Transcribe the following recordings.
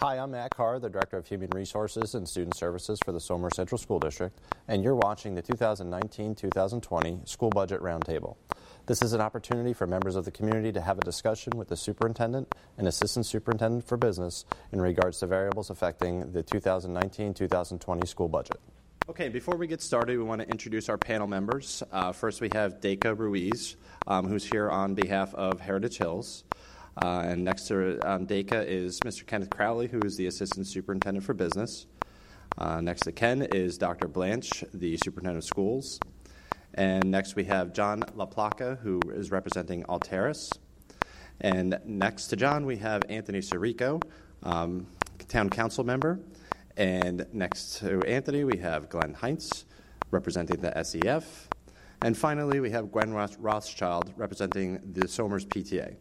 Hi, I'm Matt Carr, the Director of Human Resources and Student Services for the Somers Central School District, and you're watching the 2019 2020 School Budget Roundtable. This is an opportunity for members of the community to have a discussion with the superintendent and assistant superintendent for business in regards to variables affecting the 2019 2020 school budget. Okay, before we get started, we want to introduce our panel members. Uh, first, we have Deka Ruiz, um, who's here on behalf of Heritage Hills. Uh, and next to um, is Mr. Kenneth Crowley, who is the Assistant Superintendent for Business. Uh, next to Ken is Dr. Blanche, the Superintendent of Schools. And next we have John LaPlaca, who is representing Alteris. And next to John, we have Anthony Sirico, um, Town Council member. And next to Anthony, we have Glenn Heinz, representing the SEF. And finally, we have Gwen Rothschild, representing the Somers PTA.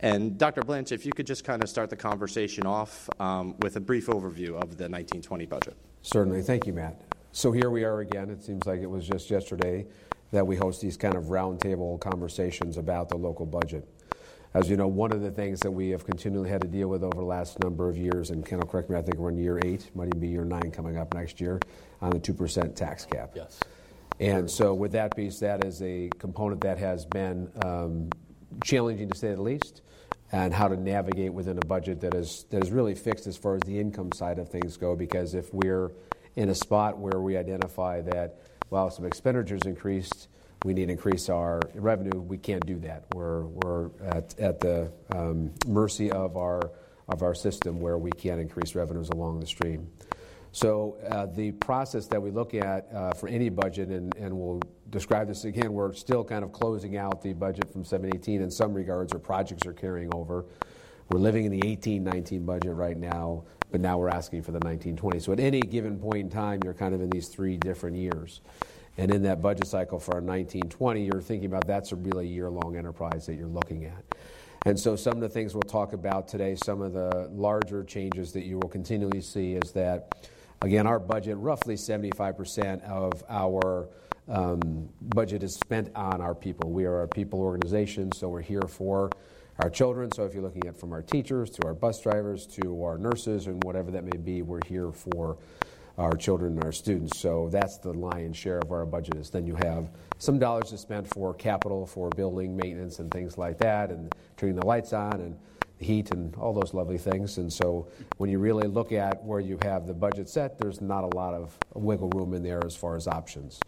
And Dr. Blanche, if you could just kind of start the conversation off um, with a brief overview of the 1920 budget. Certainly. Thank you, Matt. So here we are again. It seems like it was just yesterday that we host these kind of roundtable conversations about the local budget. As you know, one of the things that we have continually had to deal with over the last number of years, and Ken will correct me, I think we're in year eight, might even be year nine coming up next year, on the 2% tax cap. Yes. And so, with that piece, that is a component that has been um, challenging to say the least, and how to navigate within a budget that is, that is really fixed as far as the income side of things go. Because if we're in a spot where we identify that, while some expenditures increased, we need to increase our revenue. We can't do that. We're, we're at, at the um, mercy of our, of our system where we can't increase revenues along the stream. So, uh, the process that we look at uh, for any budget, and, and we'll describe this again, we're still kind of closing out the budget from 718 in some regards, or projects are carrying over. We're living in the 1819 budget right now, but now we're asking for the 1920. So, at any given point in time, you're kind of in these three different years. And in that budget cycle for our 1920, you're thinking about that's a really year long enterprise that you're looking at. And so, some of the things we'll talk about today, some of the larger changes that you will continually see is that, again, our budget, roughly 75% of our um, budget is spent on our people. We are a people organization, so we're here for our children. So, if you're looking at from our teachers to our bus drivers to our nurses and whatever that may be, we're here for our children and our students. So that's the lion's share of our budget is. Then you have some dollars to spend for capital, for building maintenance and things like that, and turning the lights on and heat and all those lovely things. And so when you really look at where you have the budget set, there's not a lot of wiggle room in there as far as options.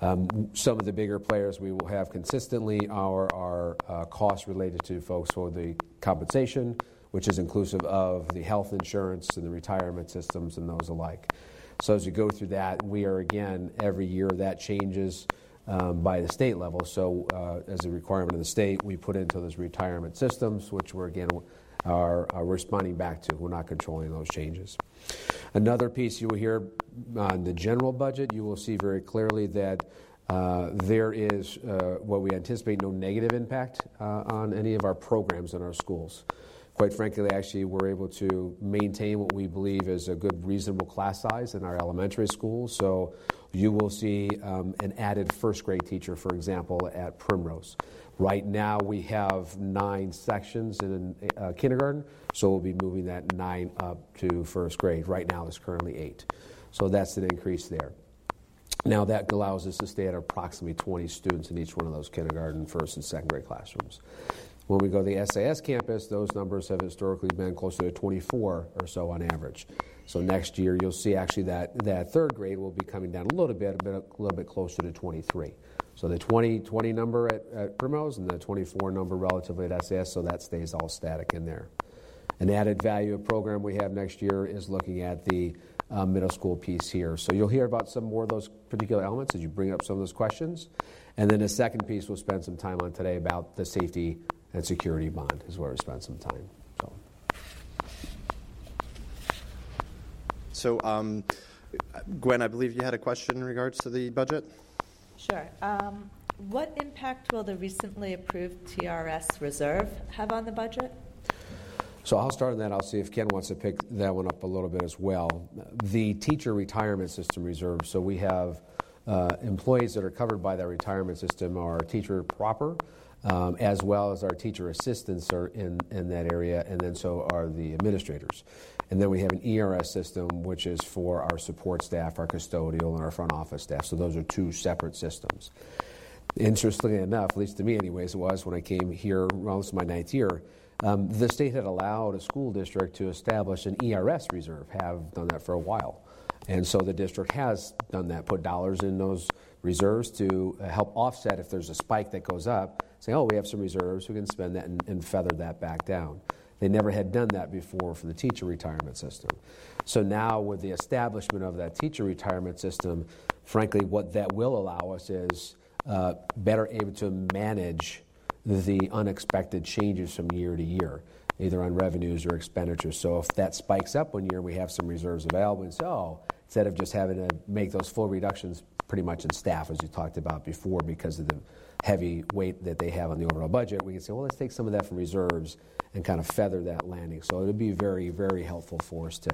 Um, some of the bigger players we will have consistently are our uh, costs related to folks for the compensation, which is inclusive of the health insurance and the retirement systems and those alike. So as you go through that, we are again every year that changes by the state level. So uh, as a requirement of the state, we put into those retirement systems, which we're again are, are responding back to. We're not controlling those changes. Another piece you will hear on the general budget, you will see very clearly that. Uh, there is uh, what we anticipate no negative impact uh, on any of our programs in our schools quite frankly, actually, we're able to maintain what we believe is a good, reasonable class size in our elementary schools. So you will see um, an added first grade teacher, for example, at Primrose. Right now, we have nine sections in uh, kindergarten, so we'll be moving that nine up to first grade. Right now, there's currently eight. So that's an increase there. Now, that allows us to stay at approximately 20 students in each one of those kindergarten, first, and second grade classrooms. When we go to the SIS campus, those numbers have historically been closer to 24 or so on average. So next year, you'll see actually that, that third grade will be coming down a little bit, a, bit, a little bit closer to 23. So the 20, 20 number at, at Primrose and the 24 number relatively at SIS, so that stays all static in there. An added value of program we have next year is looking at the uh, middle school piece here. So you'll hear about some more of those particular elements as you bring up some of those questions. And then the second piece we'll spend some time on today about the safety and security bond is where we spent some time. So, so um, Gwen, I believe you had a question in regards to the budget. Sure. Um, what impact will the recently approved TRS reserve have on the budget? So I'll start on that. I'll see if Ken wants to pick that one up a little bit as well. The teacher retirement system reserve. So we have uh, employees that are covered by that retirement system are teacher proper, um, as well as our teacher assistants are in, in that area, and then so are the administrators. And then we have an ERS system, which is for our support staff, our custodial, and our front office staff. So those are two separate systems. Interestingly enough, at least to me, anyways, it was when I came here, well, this is my ninth year. Um, the state had allowed a school district to establish an ERS reserve, have done that for a while. And so the district has done that, put dollars in those reserves to uh, help offset if there's a spike that goes up, say, oh, we have some reserves, we can spend that and, and feather that back down. They never had done that before for the teacher retirement system. So now, with the establishment of that teacher retirement system, frankly, what that will allow us is uh, better able to manage the unexpected changes from year to year, either on revenues or expenditures. So if that spikes up one year, we have some reserves available, and so instead of just having to make those full reductions pretty much in staff, as you talked about before, because of the heavy weight that they have on the overall budget, we can say, well, let's take some of that from reserves and kind of feather that landing. So it would be very, very helpful for us to,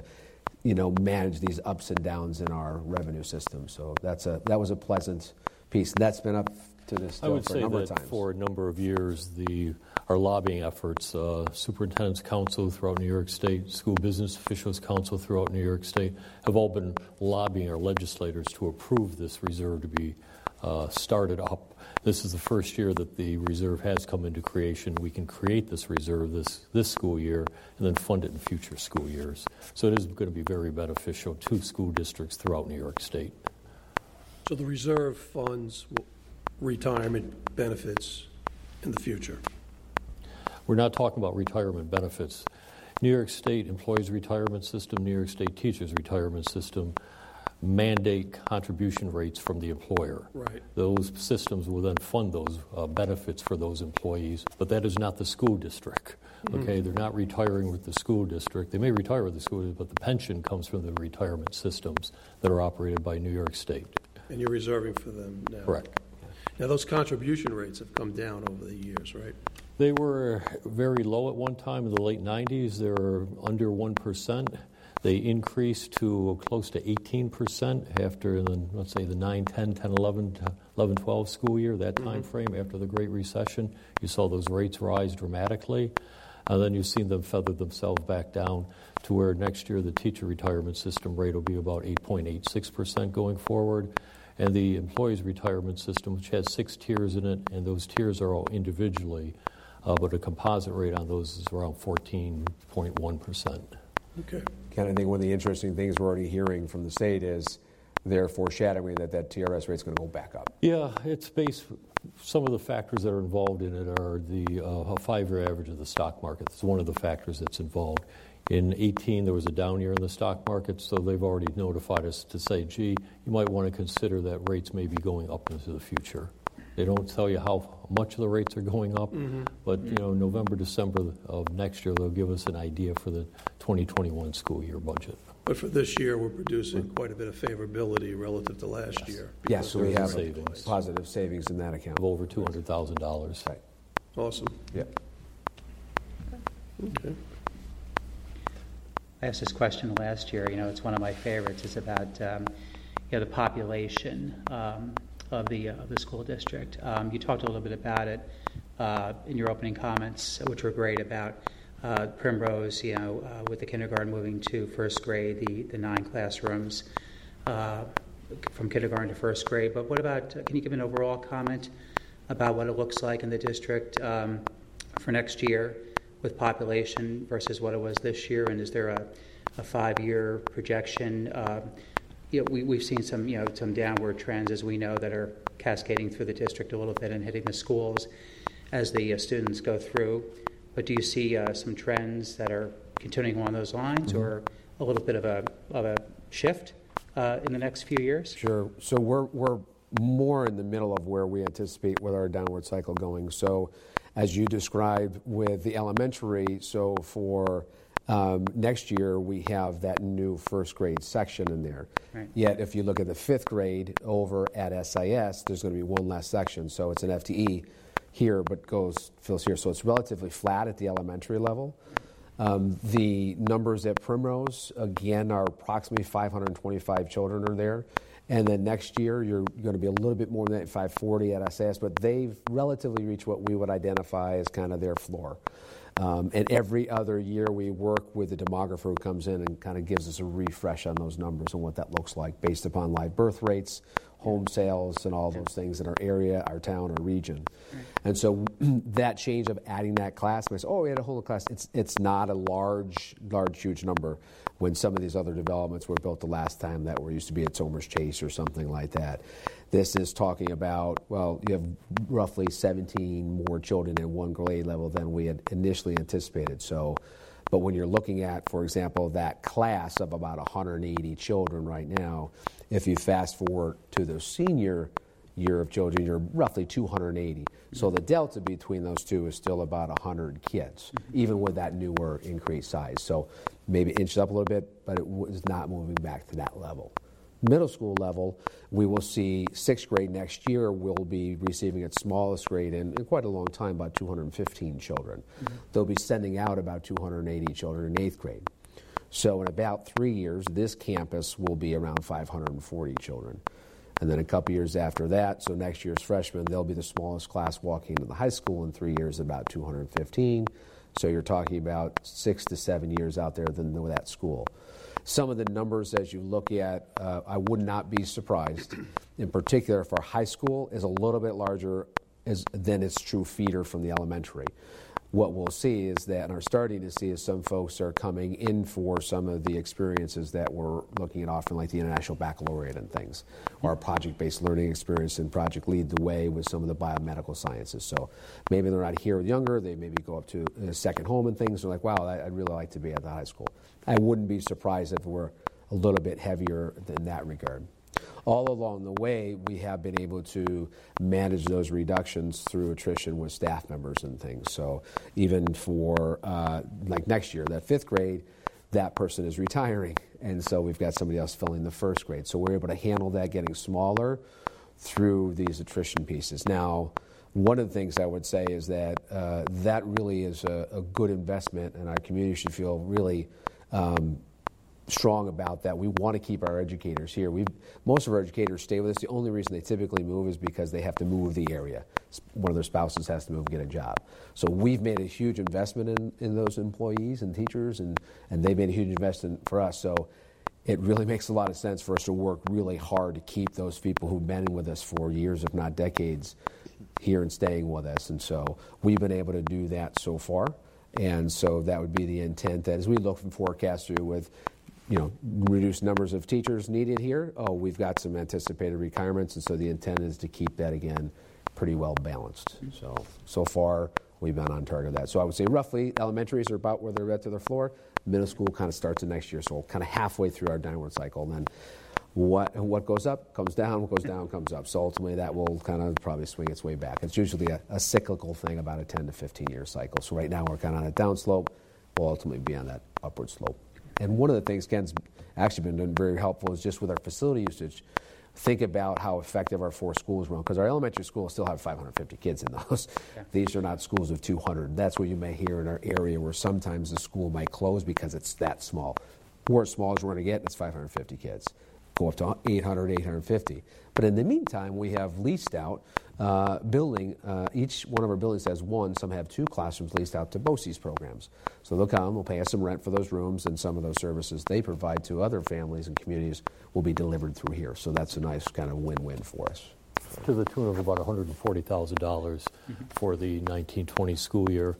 you know, manage these ups and downs in our revenue system. So that's a that was a pleasant piece. That's been up to this I would for say a number that of times. for a number of years, the our lobbying efforts, uh, Superintendent's Council throughout New York State, School Business Officials Council throughout New York State, have all been lobbying our legislators to approve this reserve to be uh, started up. This is the first year that the reserve has come into creation. We can create this reserve this, this school year and then fund it in future school years. So it is going to be very beneficial to school districts throughout New York State. So the reserve funds retirement benefits in the future. We're not talking about retirement benefits. New York State Employees Retirement System, New York State Teachers Retirement System mandate contribution rates from the employer. Right. Those systems will then fund those uh, benefits for those employees, but that is not the school district. Okay, they're not retiring with the school district. They may retire with the school, district, but the pension comes from the retirement systems that are operated by New York State. And you're reserving for them now? Correct. Now, those contribution rates have come down over the years, right? They were very low at one time in the late 90s. They were under 1%. They increased to close to 18% after, the, let's say, the 9, 10, 10, 11, 11 12 school year, that mm-hmm. time frame after the Great Recession. You saw those rates rise dramatically. And then you've seen them feather themselves back down to where next year the teacher retirement system rate will be about 8.86% going forward. And the employees' retirement system, which has six tiers in it, and those tiers are all individually, but a composite rate on those is around 14.1%. Okay. Ken, I think one of the interesting things we're already hearing from the state is they're foreshadowing that that TRS rate is going to go back up. Yeah, it's based. Some of the factors that are involved in it are the uh, five-year average of the stock market. It's one of the factors that's involved. In 18, there was a down year in the stock market, so they've already notified us to say, "Gee, you might want to consider that rates may be going up into the future." They don't tell you how much of the rates are going up, but you know, November, December of next year, they'll give us an idea for the 2021 school year budget. But for this year, we're producing quite a bit of favorability relative to last year. Yes, so we have savings. positive savings in that account. Of over $200,000. Right. Awesome. Yeah. Okay. I asked this question last year. You know, it's one of my favorites. It's about um, you know the population um, of the uh, of the school district. Um, you talked a little bit about it uh, in your opening comments, which were great about uh, Primrose. You know, uh, with the kindergarten moving to first grade, the the nine classrooms uh, from kindergarten to first grade. But what about? Uh, can you give an overall comment about what it looks like in the district um, for next year? with population versus what it was this year? And is there a, a five-year projection? You know, we, we've seen some, you know, some downward trends, as we know, that are cascading through the district a little bit and hitting the schools as the uh, students go through. But do you see uh, some trends that are continuing along those lines, or a little bit of a of a shift uh, in the next few years? Sure. So we're, we're more in the middle of where we anticipate with our downward cycle going. So, as you described with the elementary, so for um, next year we have that new first grade section in there. Right. Yet, if you look at the fifth grade over at SIS, there's going to be one less section. So it's an FTE here, but goes fills here. So it's relatively flat at the elementary level. Um, the numbers at Primrose, again, are approximately 525 children are there. And then next year, you're going to be a little bit more than that, 540 at SIS, but they've relatively reached what we would identify as kind of their floor. Um, and every other year, we work with the demographer who comes in and kind of gives us a refresh on those numbers and what that looks like based upon live birth rates, home sales, and all those things in our area, our town, our region. And so that change of adding that class, we say, oh, we had a whole class. It's it's not a large, large, huge number when some of these other developments were built the last time that were used to be at Somers Chase or something like that. This is talking about, well, you have roughly 17 more children in one grade level than we had initially anticipated. So, but when you're looking at, for example, that class of about 180 children right now, if you fast forward to the senior year of children, you're roughly 280. So the delta between those two is still about 100 kids, mm-hmm. even with that newer increased size. So maybe inched up a little bit, but it was not moving back to that level. Middle school level, we will see sixth grade next year will be receiving its smallest grade in, in quite a long time, about 215 children. Mm-hmm. They'll be sending out about 280 children in eighth grade. So in about three years, this campus will be around 540 children. And then a couple years after that, so next year's freshmen, they'll be the smallest class walking into the high school in three years, about 215. So you're talking about six to seven years out there than with that school. Some of the numbers, as you look at, uh, I would not be surprised, in particular for high school, is a little bit larger than its true feeder from the elementary. What we'll see is that, and are starting to see, is some folks are coming in for some of the experiences that we're looking at often, like the International Baccalaureate and things, or project based learning experience and Project Lead the Way with some of the biomedical sciences. So maybe they're not here younger, they maybe go up to a second home and things. They're like, wow, I'd really like to be at the high school. I wouldn't be surprised if we're a little bit heavier in that regard. All along the way, we have been able to manage those reductions through attrition with staff members and things. So even for uh, like next year, that fifth grade, that person is retiring, and so we've got somebody else filling the first grade. So we're able to handle that getting smaller through these attrition pieces. Now, one of the things I would say is that uh, that really is a, a, good investment, and our community should feel really um, strong about that. We want to keep our educators here. we most of our educators stay with us. The only reason they typically move is because they have to move the area. One of their spouses has to move get a job. So we've made a huge investment in, in those employees and teachers, and, and they've made a huge investment for us. So it really makes a lot of sense for us to work really hard to keep those people who've been with us for years, if not decades, here and staying with us. And so we've been able to do that so far. And so that would be the intent that as we look and forecast through with you know, reduced numbers of teachers needed here. Oh, we've got some anticipated retirements, and so the intent is to keep that again pretty well balanced. So, so far we've been on target of that. So I would say roughly elementaries are about where they're at to their floor. Middle school kind of starts in next year, so kind of halfway through our downward cycle. And then what what goes up comes down, what goes down comes up. So ultimately that will kind of probably swing its way back. It's usually a, a cyclical thing, about a 10 to 15 year cycle. So right now we're kind of on a down slope. We'll ultimately be on that upward slope. And one of the things Ken's actually been doing very helpful is just with our facility usage. Think about how effective our four schools run because our elementary schools still have 550 kids in those. Yeah. These are not schools of 200. That's what you may hear in our area where sometimes the school might close because it's that small. We're as small as we're going to get, it's 550 kids go up to 800, 850. But in the meantime, we have leased out uh, building. Uh, each one of our buildings has one. Some have two classrooms leased out to BOCES programs. So they'll come, they'll pay us some rent for those rooms, and some of those services they provide to other families and communities will be delivered through here. So that's a nice kind of win-win for us. To the tune of about $140,000 mm-hmm. for the 1920 school year.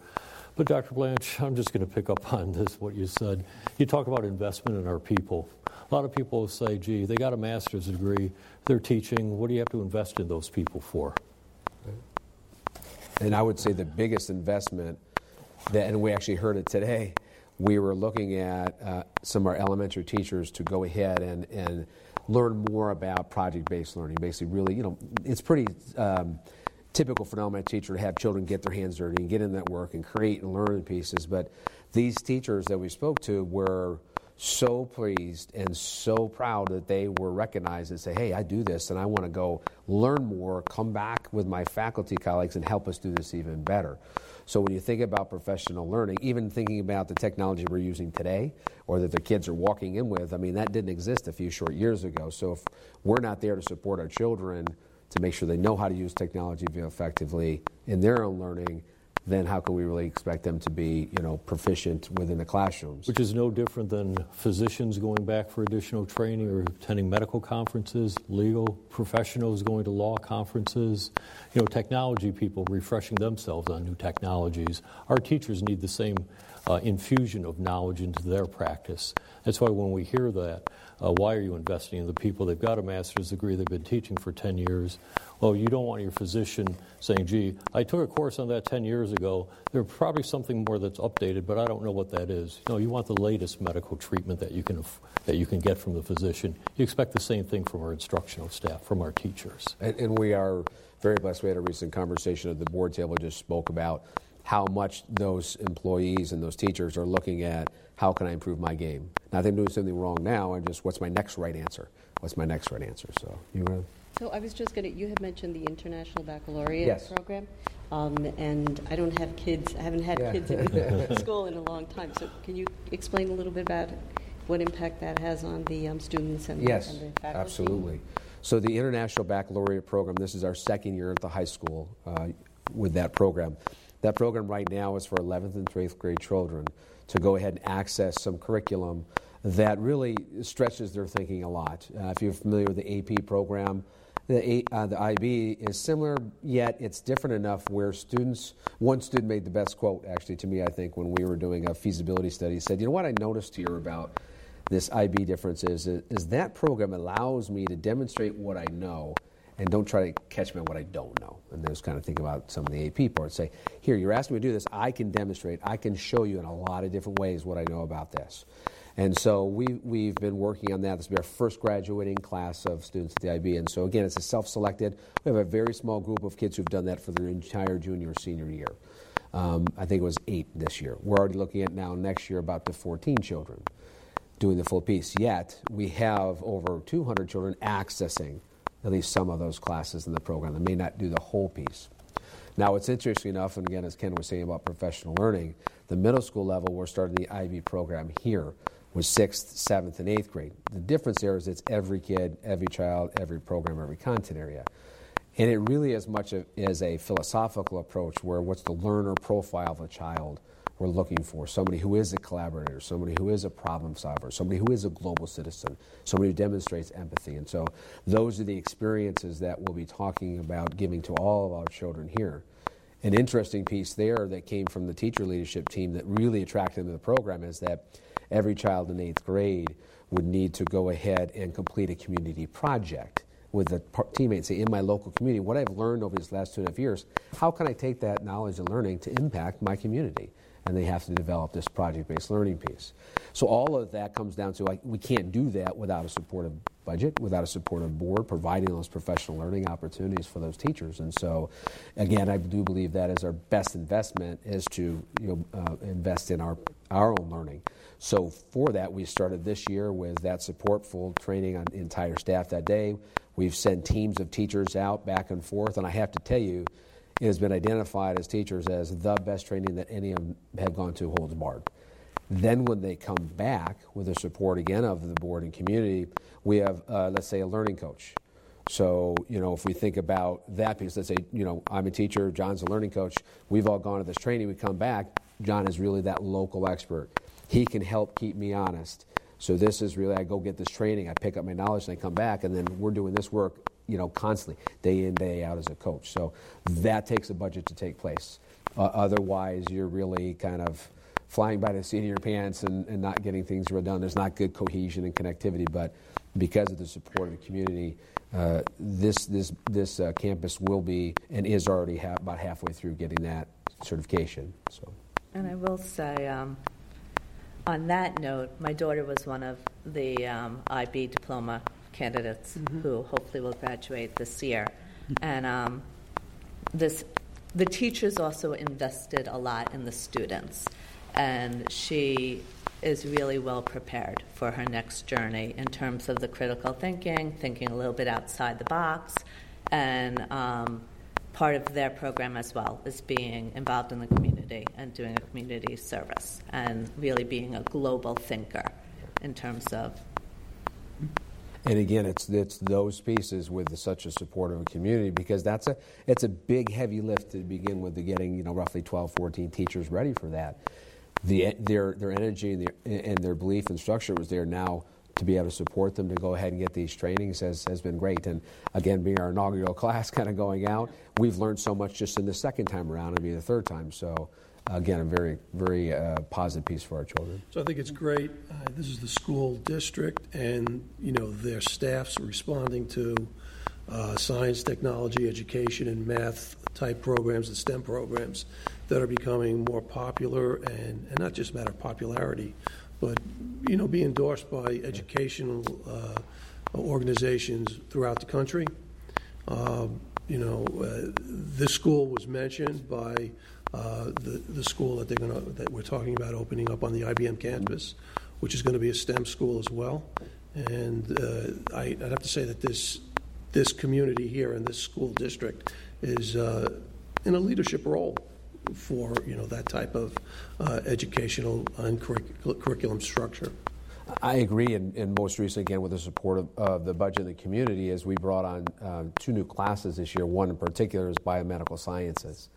But Dr. Blanche, I'm just going to pick up on this, what you said. You talk about investment in our people. A lot of people say, gee, they got a master's degree, they're teaching, what do you have to invest in those people for? And I would say the biggest investment, that, and we actually heard it today, we were looking at uh, some of our elementary teachers to go ahead and, and learn more about project based learning. Basically, really, you know, it's pretty. Um, typical for an elementary teacher to have children get their hands dirty and get in that work and create and learn pieces. But these teachers that we spoke to were so pleased and so proud that they were recognized and say, hey, I do this and I want to go learn more, come back with my faculty colleagues and help us do this even better. So when you think about professional learning, even thinking about the technology we're using today or that the kids are walking in with, I mean, that didn't exist a few short years ago. So if we're not there to support our children to make sure they know how to use technology effectively in their own learning, then how can we really expect them to be, you know, proficient within the classrooms? Which is no different than physicians going back for additional training or attending medical conferences, legal professionals going to law conferences, you know, technology people refreshing themselves on new technologies. Our teachers need the same uh, infusion of knowledge into their practice. That's why when we hear that, uh, why are you investing in the people? They've got a master's degree, they've been teaching for 10 years. Well, you don't want your physician saying, gee, I took a course on that 10 years ago. There's probably something more that's updated, but I don't know what that is. No, you want the latest medical treatment that you can, that you can get from the physician. You expect the same thing from our instructional staff, from our teachers. And, and we are very blessed. We had a recent conversation at the board table, just spoke about how much those employees and those teachers are looking at how can I improve my game. Not that I'm doing something wrong now, I'm just what's my next right answer? What's my next right answer? So you want So I was just going to, you had mentioned the International Baccalaureate Yes. program. Um, and I don't have kids, I haven't had Yeah. kids in school in a long time. So can you explain a little bit about what impact that has on the um, students and, Yes, and the faculty? absolutely. So the International Baccalaureate Program, this is our second year at the high school uh, with that program. That program right now is for 11th and 12th grade children to go ahead and access some curriculum that really stretches their thinking a lot. Uh, if you're familiar with the AP program, the, A, uh, the IB is similar, yet it's different enough where students, one student made the best quote actually to me, I think, when we were doing a feasibility study, said, You know what I noticed here about this IB difference is, is that program allows me to demonstrate what I know and don't try to catch me on what I don't know. And there's kind of think about some of the AP parts. Say, here, you're asking me to do this. I can demonstrate. I can show you in a lot of different ways what I know about this. And so we, we've been working on that. This will be our first graduating class of students at the IB. And so, again, it's a self selected. We have a very small group of kids who've done that for their entire junior or senior year. Um, I think it was eight this year. We're already looking at now next year about to 14 children doing the full piece. Yet, we have over 200 children accessing at least some of those classes in the program. They may not do the whole piece. Now, what's interesting enough, and again, as Ken was saying about professional learning, the middle school level, we're starting the IB program here with sixth, seventh, and eighth grade. The difference there is it's every kid, every child, every program, every content area. And it really is much is a philosophical approach where what's the learner profile of a child we're looking for somebody who is a collaborator, somebody who is a problem solver, somebody who is a global citizen, somebody who demonstrates empathy. And so those are the experiences that we'll be talking about giving to all of our children here. An interesting piece there that came from the teacher leadership team that really attracted them to the program is that every child in eighth grade would need to go ahead and complete a community project with the teammates say, in my local community, what I've learned over these last two and a half years, how can I take that knowledge and learning to impact my community? And they have to develop this project based learning piece. So, all of that comes down to like, we can't do that without a supportive budget, without a supportive board, providing those professional learning opportunities for those teachers. And so, again, I do believe that is our best investment is to you know, uh, invest in our, our own learning. So, for that, we started this year with that support, full training on the entire staff that day. We've sent teams of teachers out back and forth, and I have to tell you, it has been identified as teachers as the best training that any of them have gone to holds barred. Then, when they come back with the support again of the board and community, we have, uh, let's say, a learning coach. So, you know, if we think about that piece, let's say, you know, I'm a teacher, John's a learning coach, we've all gone to this training, we come back, John is really that local expert. He can help keep me honest. So, this is really, I go get this training, I pick up my knowledge, and I come back, and then we're doing this work, you know, constantly, day in, day out as a coach. So, that takes a budget to take place. Uh, otherwise, you're really kind of flying by the seat of your pants and, and not getting things well done. There's not good cohesion and connectivity, but because of the support of the community, uh, this this this uh, campus will be and is already ha- about halfway through getting that certification. So, And I will say, um, on that note, my daughter was one of the um, IB diploma candidates who hopefully will graduate this year. And um, this, the teachers also invested a lot in the students. And she is really well prepared for her next journey in terms of the critical thinking, thinking a little bit outside the box, and um, part of their program as well is being involved in the community and doing a community service and really being a global thinker in terms of And again, it's it's those pieces with such a supportive community because that's a it's a big heavy lift to begin with, to getting you know roughly 12, 14 teachers ready for that. The their their energy and their and their belief and structure was there now to be able to support them to go ahead and get these trainings has, has been great. And again, being our inaugural class kind of going out, we've learned so much just in the second time around and be the third time. So again, a very, very uh, positive piece for our children. So I think it's great. Uh, this is the school district, and you know their staffs are responding to uh, science, technology, education, and math type programs, the STEM programs that are becoming more popular, and, and not just a matter of popularity, but you know, be endorsed by educational uh, organizations throughout the country. Um, you know, uh, this school was mentioned by uh, the, the school that they're going that we're talking about opening up on the IBM campus, which is going to be a STEM school as well. And uh, I, would have to say that this this community here in this school district is uh, in a leadership role for you know that type of uh, educational and curric- curriculum structure. I agree, and, and, most recently, again, with the support of the budget and the community, as we brought on uh, two new classes this year. One in particular is biomedical sciences.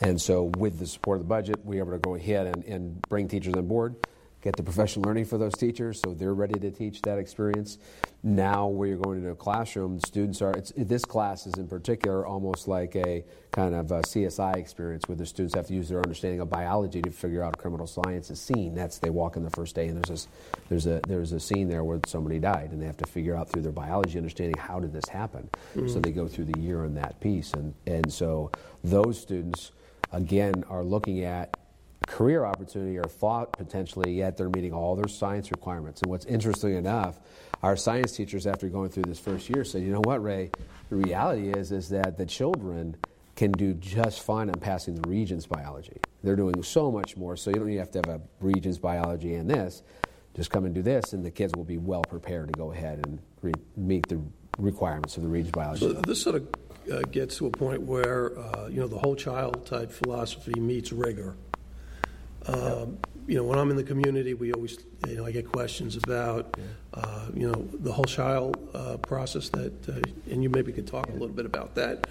And so, with the support of the budget, we were able to go ahead and, and bring teachers on board get the professional learning for those teachers so they're ready to teach that experience. Now, where you're going into a classroom, the students are, this class is in particular almost like a kind of a CSI experience where the students have to use their understanding of biology to figure out a criminal science scene. That's they walk in the first day and there's, this, there's, a, there's a scene there where somebody died and they have to figure out through their biology understanding how did this happen. Mm-hmm. So they go through the year on that piece. And, and so those students, again, are looking at career opportunity or thought potentially, yet they're meeting all their science requirements. And what's interesting enough, our science teachers, after going through this first year, said, you know what, Ray, the reality is, is that the children can do just fine on passing the Regents biology. They're doing so much more, so you don't even have to have a Regents biology and this. Just come and do this, and the kids will be well prepared to go ahead and re- meet the requirements of the Regents biology. So this sort of uh, gets to a point where, uh, you know, the whole child type philosophy meets rigor. Um, you know, when I'm in the community, we always, you know, I get questions about, uh, you know, the whole child uh, process that, uh, and you maybe could talk a little bit about that.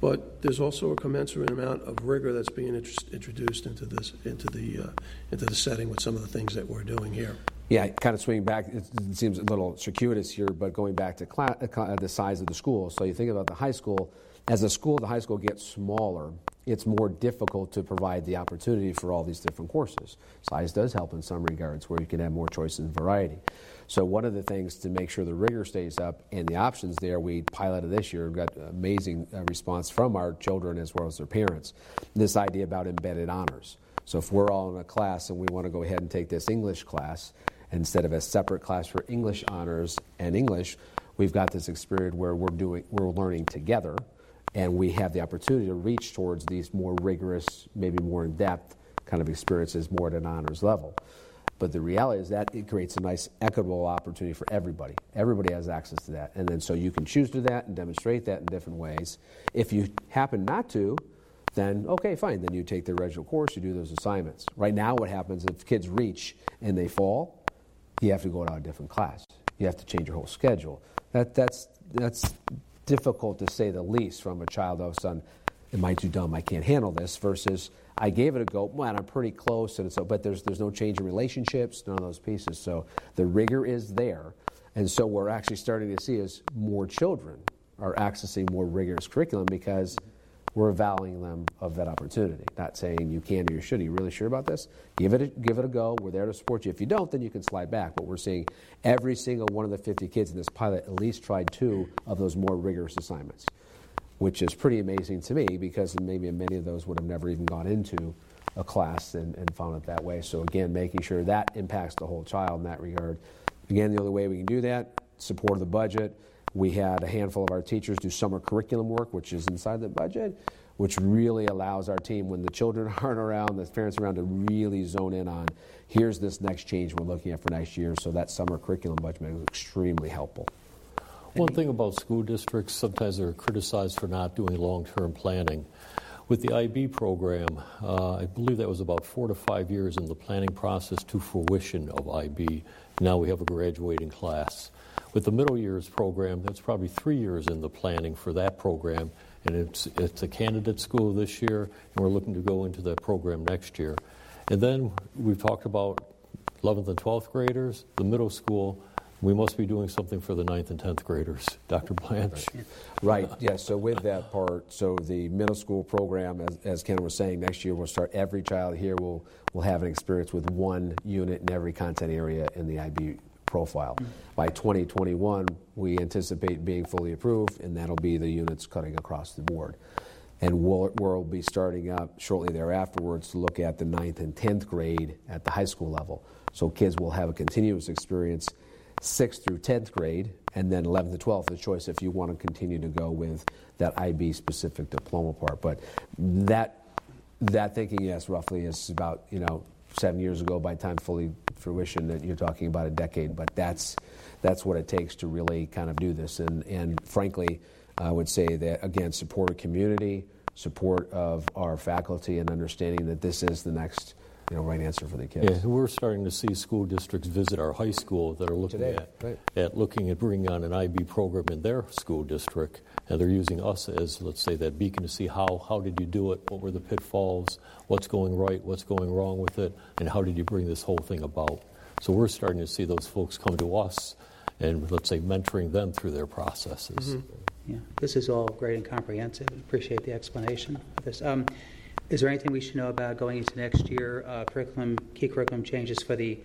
But there's also a commensurate amount of rigor that's being introduced into this, into the, uh, into the setting with some of the things that we're doing here. Yeah, kind of swinging back, it seems a little circuitous here, but going back to class, uh, the size of the school. So you think about the high school, as the school, the high school gets smaller, it's more difficult to provide the opportunity for all these different courses. Size does help in some regards where you can have more choice and variety. So one of the things to make sure the rigor stays up and the options there, we piloted this year, got amazing uh, response from our children as well as their parents. This idea about embedded honors. So if we're all in a class and we want to go ahead and take this English class, instead of a separate class for English honors and English, we've got this experience where we're doing we're learning together and we have the opportunity to reach towards these more rigorous, maybe more in depth kind of experiences more at an honors level. But the reality is that it creates a nice equitable opportunity for everybody. Everybody has access to that. And then so you can choose to that and demonstrate that in different ways. If you happen not to, then okay, fine. Then you take the original course, you do those assignments. Right now, what happens if kids reach and they fall, you have to go to a different class. You have to change your whole schedule. That, that's, that's difficult to say the least from a child all of a sudden, am I too dumb? I can't handle this versus I gave it a go, man, I'm pretty close, and so but there's there's no change in relationships, none of those pieces. So the rigor is there. And so we're actually starting to see is more children are accessing more rigorous curriculum because we're availing them of that opportunity. Not saying you can or you should. Are you really sure about this? Give it a, give it a go. We're there to support you. If you don't, then you can slide back. But we're seeing every single one of the 50 kids in this pilot at least tried two of those more rigorous assignments, which is pretty amazing to me because maybe many of those would have never even gone into a class and, and found it that way. So again, making sure that impacts the whole child in that regard. Again, the only way we can do that, support of the budget we had a handful of our teachers do summer curriculum work, which is inside the budget. which really allows our team, when the children aren't around, the parents around, to really zone in on here's this next change we're looking at for next year. So that summer curriculum budget is extremely helpful. One thing about school districts, sometimes they're criticized for not doing long term planning. With the IB program, uh, I believe that was about four to five years in the planning process to fruition of IB. Now we have a graduating class. With the middle years program, that's probably three years in the planning for that program, and it's, it's a candidate school this year, and we're looking to go into that program next year. And then we've talked about 11th and 12th graders, the middle school. We must be doing something for the 9th and 10th graders. Dr. Blanche? Right, yeah, so with that part, so the middle school program, as, as Ken was saying, next year we'll start, every child here will, will have an experience with one unit in every content area in the IB profile. By 2021, we anticipate being fully approved, and that'll be the units cutting across the board. And we'll, be starting up shortly thereafterwards to look at the 9th and 10th grade at the high school level. So kids will have a continuous experience 6th through 10th grade, and then 11th to 12th, the choice if you want to continue to go with that IB specific diploma part. But that that thinking, yes, roughly is about you know seven years ago by time fully fruition. That you're talking about a decade, but that's that's what it takes to really kind of do this. And and frankly, I would say that again, support a community, support of our faculty, and understanding that this is the next you know, right answer for the kids. Yeah, we're starting to see school districts visit our high school that are looking Today, at, right. at looking at bringing on an IB program in their school district, and they're using us as, let's say, that beacon to see how how did you do it, what were the pitfalls, what's going right, what's going wrong with it, and how did you bring this whole thing about. So we're starting to see those folks come to us, and let's say mentoring them through their processes. Yeah, this is all great and comprehensive. Appreciate the explanation of this. Um, is there anything we should know about going into next year? Uh, curriculum, key curriculum changes for the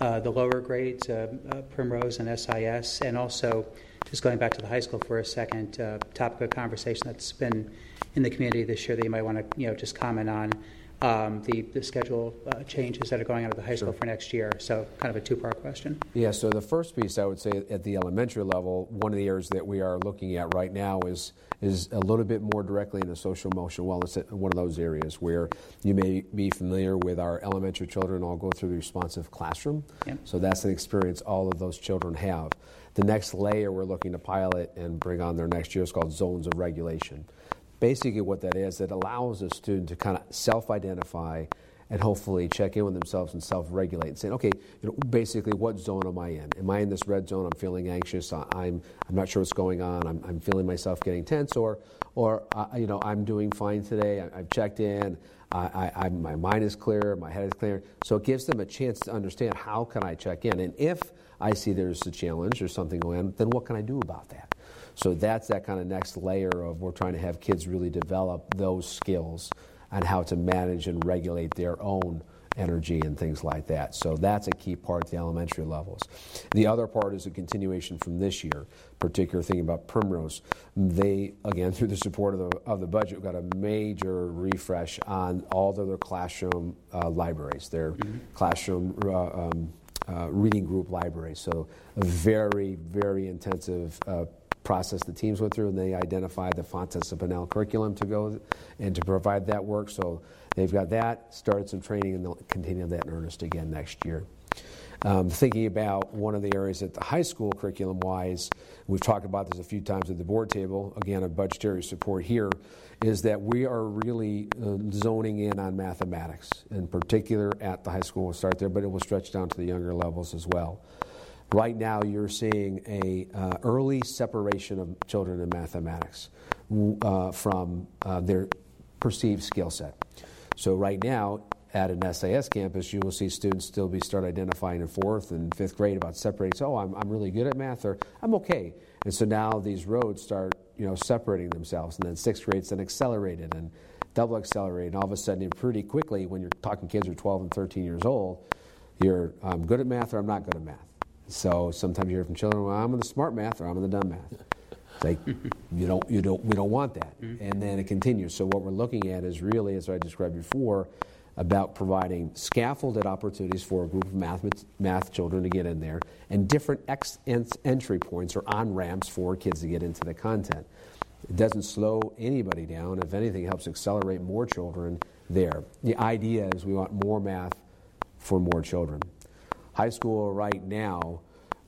uh, the lower grades, uh, uh Primrose and SIS, and also just going back to the high school for a second, uh, topic of conversation that's been in the community this year that you might want to you know just comment on um, the, the schedule uh, changes that are going on at the high school for next year. So, kind of a two part question. Yeah, so the first piece I would say at the elementary level, one of the areas that we are looking at right now is is a little bit more directly in the social emotional wellness, one of those areas where you may be familiar with our elementary children all go through the responsive classroom. Yep. So that's an experience all of those children have. The next layer we're looking to pilot and bring on their next year is called zones of regulation basically what that is, it allows a student to kind of self-identify and hopefully check in with themselves and self-regulate and say, okay, you know, basically, what zone am I in? Am I in this red zone? I'm feeling anxious. I'm, I'm not sure what's going on. I'm, I'm feeling myself getting tense, or, or uh, you know, I'm doing fine today. I, have checked in. I, I, my mind is clear. My head is clear. So it gives them a chance to understand how can I check in, and if I see there's a challenge or something going on, then what can I do about that? So that's that kind of next layer of we're trying to have kids really develop those skills on how to manage and regulate their own energy and things like that. So that's a key part at the elementary levels. The other part is a continuation from this year, particular thing about Primrose. They, again, through the support of the, of the budget, got a major refresh on all of their classroom uh, libraries, their mm-hmm. classroom uh, um, uh, reading group libraries. So a very, very intensive uh, process the teams went through, and they identified the Fountas and Pinnell curriculum to go and to provide that work. So they've got that, started some training, and they'll continue that in earnest again next year. Um, thinking about one of the areas at the high school curriculum wise, we've talked about this a few times at the board table, again, a budgetary support here, is that we are really uh, zoning in on mathematics, in particular at the high school. We'll start there, but it will stretch down to the younger levels as well. Right now, you're seeing a uh, early separation of children in mathematics uh, from uh, their perceived skill set. So right now, at an SIS campus, you will see students still be start identifying in fourth and fifth grade about separating. So, oh, I'm, I'm really good at math, or I'm okay. And so now these roads start, you know, separating themselves. And then sixth grade's then accelerated and double accelerated. And all of a sudden, pretty quickly, when you're talking kids who are 12 and 13 years old, you're I'm good at math or I'm not good at math. So sometimes you hear from children, well, I'm in the smart math or I'm in the dumb math. It's like you don't, you don't, we don't want that. Mm-hmm. And then it continues. So what we're looking at is really, as I described before, about providing scaffolded opportunities for a group of math, math children to get in there and different ex- entry points or on ramps for kids to get into the content. It doesn't slow anybody down. If anything, it helps accelerate more children there. The idea is we want more math for more children. High school right now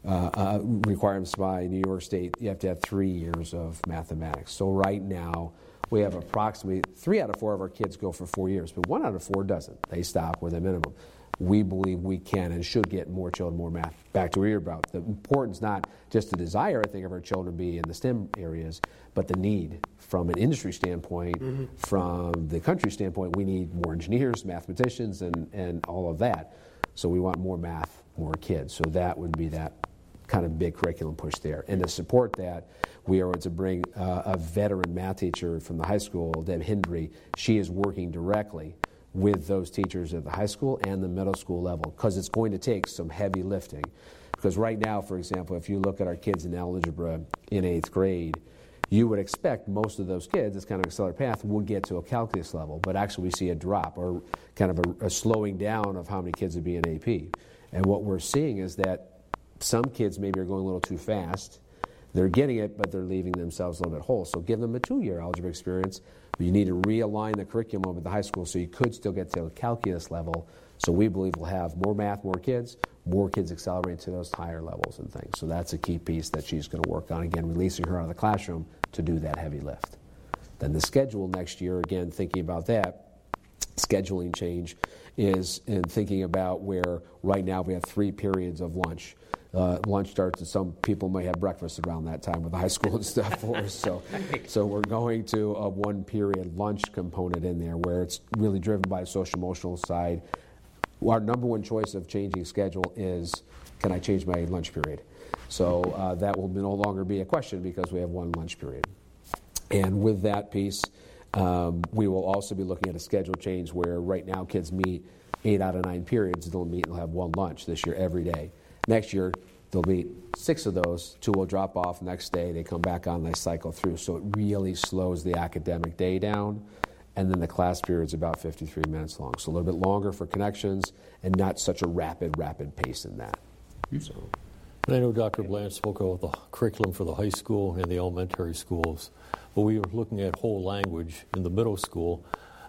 uh, uh, requirements by New York State, you have to have three years of mathematics. So right now, we have approximately three out of four of our kids go for four years, but one out of four doesn't. They stop with a minimum. We believe we can and should get more children more math. Back to what you're about. The importance not just the desire, I think, of our children be in the STEM areas, but the need from an industry standpoint, mm-hmm. from the country standpoint, we need more engineers, mathematicians, and, and all of that. So we want more math, more kids. So that would be that kind of big curriculum push there. And to support that, we are to bring uh, a veteran math teacher from the high school, Deb Hendry. She is working directly with those teachers at the high school and the middle school level because it's going to take some heavy lifting. Because right now, for example, if you look at our kids in algebra in eighth grade, you would expect most of those kids, this kind of accelerated path, would get to a calculus level, but actually we see a drop or kind of a, a slowing down of how many kids would be in AP. And what we're seeing is that some kids maybe are going a little too fast. They're getting it, but they're leaving themselves a little bit hole. So give them a two year algebra experience. But you need to realign the curriculum at the high school so you could still get to a calculus level. So we believe we'll have more math, more kids, more kids accelerating to those higher levels and things. So that's a key piece that she's going to work on. Again, releasing her out of the classroom to do that heavy lift. Then the schedule next year, again, thinking about that, scheduling change is in thinking about where right now we have three periods of lunch. Uh, lunch starts, and some people may have breakfast around that time with high school and stuff for us. So, so we're going to a one period lunch component in there where it's really driven by the social emotional side. Our number one choice of changing schedule is can I change my lunch period? So uh, that will no longer be a question because we have one lunch period. And with that piece, um, we will also be looking at a schedule change where right now kids meet eight out of nine periods. They'll meet and they'll have one lunch this year every day. Next year, they'll meet six of those. Two will drop off next day. They come back on, they cycle through. So it really slows the academic day down. And then the class period is about 53 minutes long. So a little bit longer for connections and not such a rapid, rapid pace in that. Mm-hmm. So. I know Dr. Blanch spoke about the curriculum for the high school and the elementary schools, but we were looking at whole language in the middle school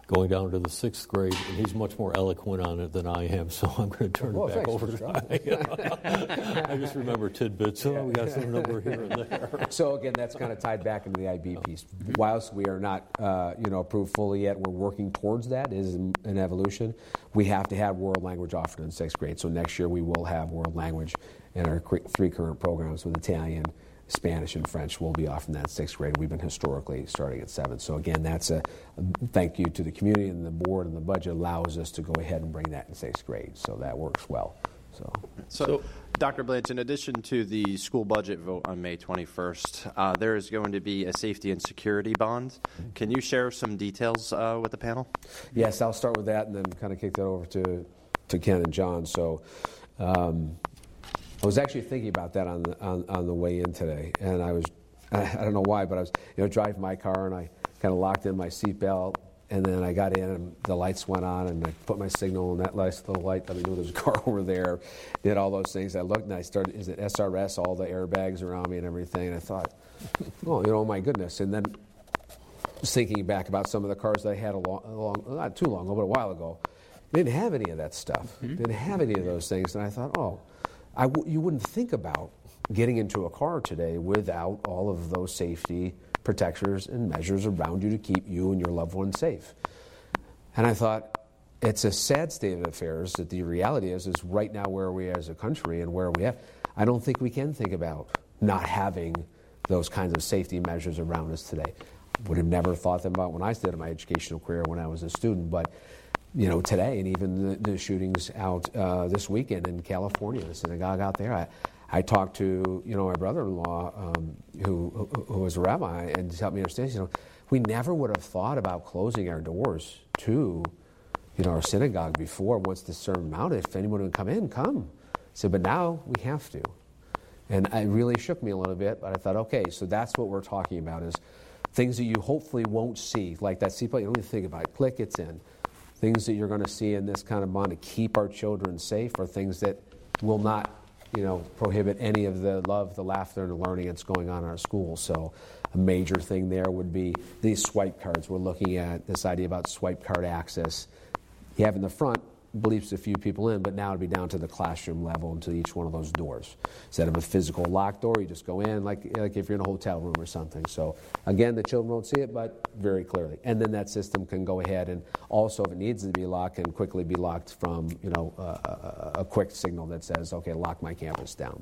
going down to the sixth grade, and he's much more eloquent on it than I am, so I'm going to turn well, it back over to I just remember tidbits. Oh, we got some number here and there. So again, that's kind of tied back into the IB piece. Whilst we are not, uh, you know, approved fully yet, we're working towards that. It is an evolution. We have to have world language offered in sixth grade. So next year we will have world language in our three current programs with Italian. Spanish and French will be off in that sixth grade. We've been historically starting at seventh. So again, that's a, a, thank you to the community and the board and the budget allows us to go ahead and bring that in sixth grade. So that works well. So, so, so Dr. Blanch, in addition to the school budget vote on May 21st, uh, there is going to be a safety and security bond. Can you share some details uh, with the panel? Yes, I'll start with that and then kind of kick that over to, to Ken and John. So, um, I was actually thinking about that on the, on, on the way in today, and I was, I, I don't know why, but I was, you know, driving my car and I kind of locked in my seatbelt, and then I got in and the lights went on, and I put my signal, and that nice little light let me know there was a car over there. Did all those things. I looked and I started, is it SRS, all the airbags around me and everything, and I thought, oh, you know, my goodness. And then thinking back about some of the cars that I had a long, a long not too long ago, but a while ago. Didn't have any of that stuff. Mm-hmm. Didn't have any of those things, and I thought, oh, I w- you wouldn't think about getting into a car today without all of those safety protectors and measures around you to keep you and your loved ones safe. And I thought, it's a sad state of affairs that the reality is, is right now where we are as a country and where we have, I don't think we can think about not having those kinds of safety measures around us today. Would have never thought them about when I started my educational career when I was a student, but you know, today and even the, the shootings out uh, this weekend in California, the synagogue out there. I, I talked to, you know, my brother-in-law um, who, who was a rabbi and helped me understand, you know, we never would have thought about closing our doors to, you know, our synagogue before once the sermon out. If anyone would come in, come. So, but now we have to. And it really shook me a little bit, but I thought, okay, so that's what we're talking about is things that you hopefully won't see, like that seatbelt, you don't even think about it. Click, it's in things that you're going to see in this kind of bond to keep our children safe are things that will not you know prohibit any of the love the laughter and the learning that's going on in our schools so A major thing there would be these swipe cards. We're looking at this idea about swipe card access. You have in the front bleeps a few people in, but now it'd be down to the classroom level and to each one of those doors. Instead of a physical locked door, you just go in like, like if you're in a hotel room or something. So again, the children won't see it, but very clearly. And then that system can go ahead and also, if it needs to be locked, can quickly be locked from you know uh, a, quick signal that says, okay, lock my campus down.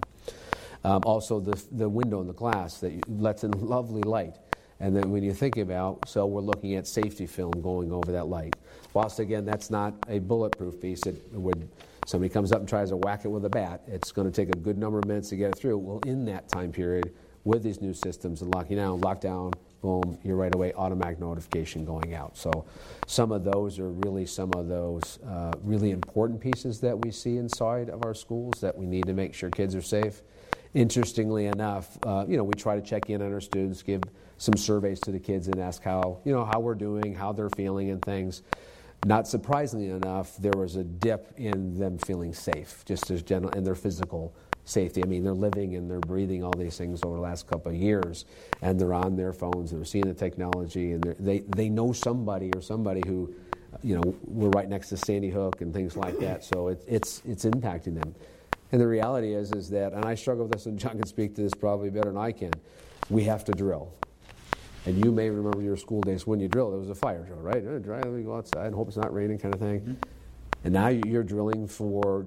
Um, also, the, the window in the glass that lets in lovely light. And then when you think about, so we're looking at safety film going over that light. Whilst again, that's not a bulletproof piece, it would somebody comes up and tries to whack it with a bat, it's going to take a good number of minutes to get it through. Well, in that time period, with these new systems and locking down, lockdown, boom, you're right away automatic notification going out. So some of those are really some of those uh, really important pieces that we see inside of our schools that we need to make sure kids are safe. Interestingly enough, uh, you know, we try to check in on our students, give some surveys to the kids and ask how, you know, how we're doing, how they're feeling and things. Not surprisingly enough, there was a dip in them feeling safe, just as general in their physical safety. I mean, they're living and they're breathing all these things over the last couple of years, and they're on their phones and they're seeing the technology, and they they know somebody or somebody who, you know, we're right next to Sandy Hook and things like that. So it, it's it's impacting them. And the reality is, is that, and I struggle with this, and John can speak to this probably better than I can. We have to drill. And you may remember your school days when you drilled, it was a fire drill, right? Uh, dry, let me go outside and hope it's not raining kind of thing. Mm-hmm. And now you're drilling for,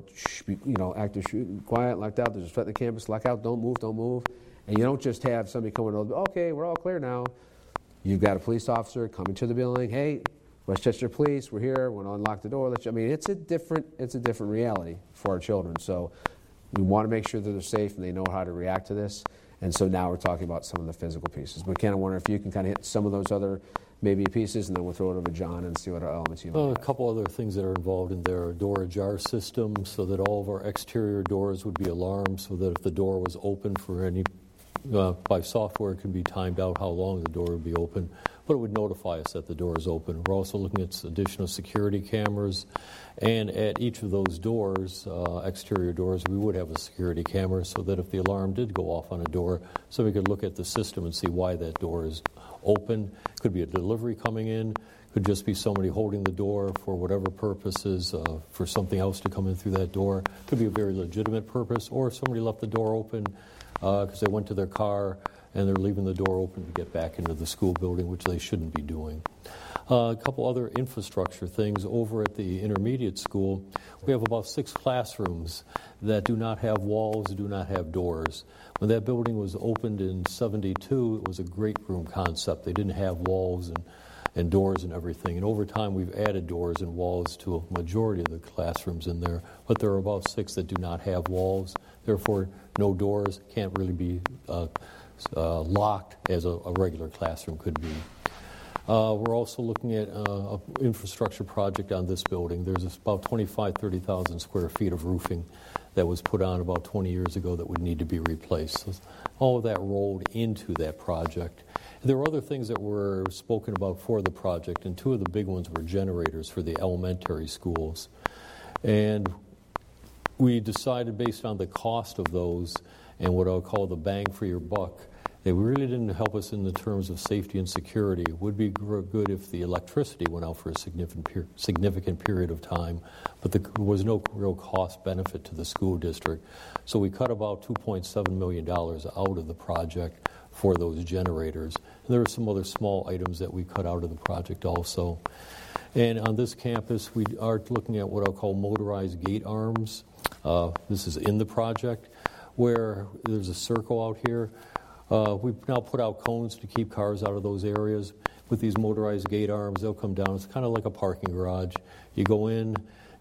you know, active shooting, quiet, locked out, there's a threat in the campus, lock out, don't move, don't move. And you don't just have somebody coming over, okay, we're all clear now. You've got a police officer coming to the building, hey, Westchester Police, we're here, we're going to unlock the door. Let you, I mean, it's a different, it's a different reality for our children. So we want to make sure that they're safe and they know how to react to this. And so now we're talking about some of the physical pieces. But Ken, I wonder if you can kind of hit some of those other maybe pieces, and then we'll throw it over to John and see what elements you well, A couple other things that are involved in there are door ajar system, so that all of our exterior doors would be alarmed, so that if the door was open for any uh, by software, it can be timed out how long the door would be open, but it would notify us that the door is open. We're also looking at additional security cameras, and at each of those doors, uh, exterior doors, we would have a security camera so that if the alarm did go off on a door, so we could look at the system and see why that door is open. Could be a delivery coming in, could just be somebody holding the door for whatever purposes, uh, for something else to come in through that door. Could be a very legitimate purpose, or somebody left the door open because uh, they went to their car and they're leaving the door open to get back into the school building, which they shouldn't be doing. Uh, a couple other infrastructure things over at the intermediate school. We have about six classrooms that do not have walls, do not have doors. When that building was opened in 72, it was a great room concept. They didn't have walls and, and doors and everything. And over time, we've added doors and walls to a majority of the classrooms in there, but there are about six that do not have walls. Therefore, no doors, can't really be uh, uh, locked as a, a, regular classroom could be. Uh, we're also looking at uh, an infrastructure project on this building. There's about 25, 30,000 square feet of roofing that was put on about 20 years ago that would need to be replaced. So all of that rolled into that project. There were other things that were spoken about for the project, and two of the big ones were generators for the elementary schools. And we decided based on the cost of those and what I'll call the bang for your buck they really didn't help us in the terms of safety and security. It would be good if the electricity went out for a significant, per- significant period of time, but there was no real cost benefit to the school district. So we cut about $2.7 million out of the project for those generators. And there are some other small items that we cut out of the project also. And on this campus, we are looking at what I'll call motorized gate arms. Uh, this is in the project, where there's a circle out here uh, we've now put out cones to keep cars out of those areas. With these motorized gate arms, they'll come down. It's kind of like a parking garage. You go in,